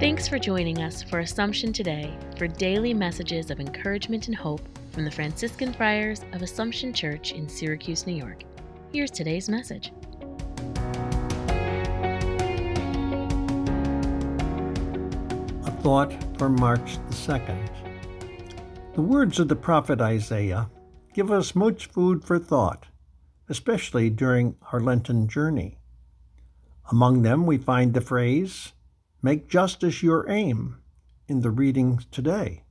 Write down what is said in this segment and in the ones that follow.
Thanks for joining us for Assumption Today for daily messages of encouragement and hope from the Franciscan Friars of Assumption Church in Syracuse, New York. Here's today's message. A thought for March the 2nd. The words of the prophet Isaiah give us much food for thought, especially during our Lenten journey. Among them, we find the phrase, Make justice your aim, in the reading today.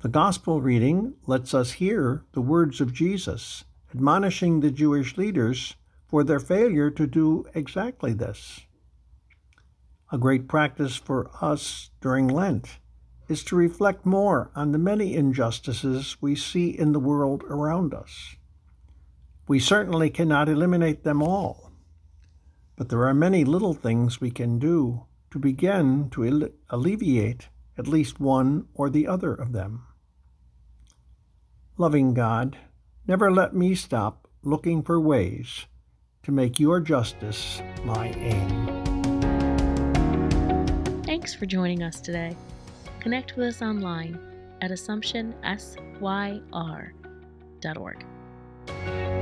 The Gospel reading lets us hear the words of Jesus admonishing the Jewish leaders for their failure to do exactly this. A great practice for us during Lent is to reflect more on the many injustices we see in the world around us. We certainly cannot eliminate them all, but there are many little things we can do to begin to alleviate at least one or the other of them. Loving God, never let me stop looking for ways to make your justice my aim. Thanks for joining us today. Connect with us online at AssumptionSYR.org.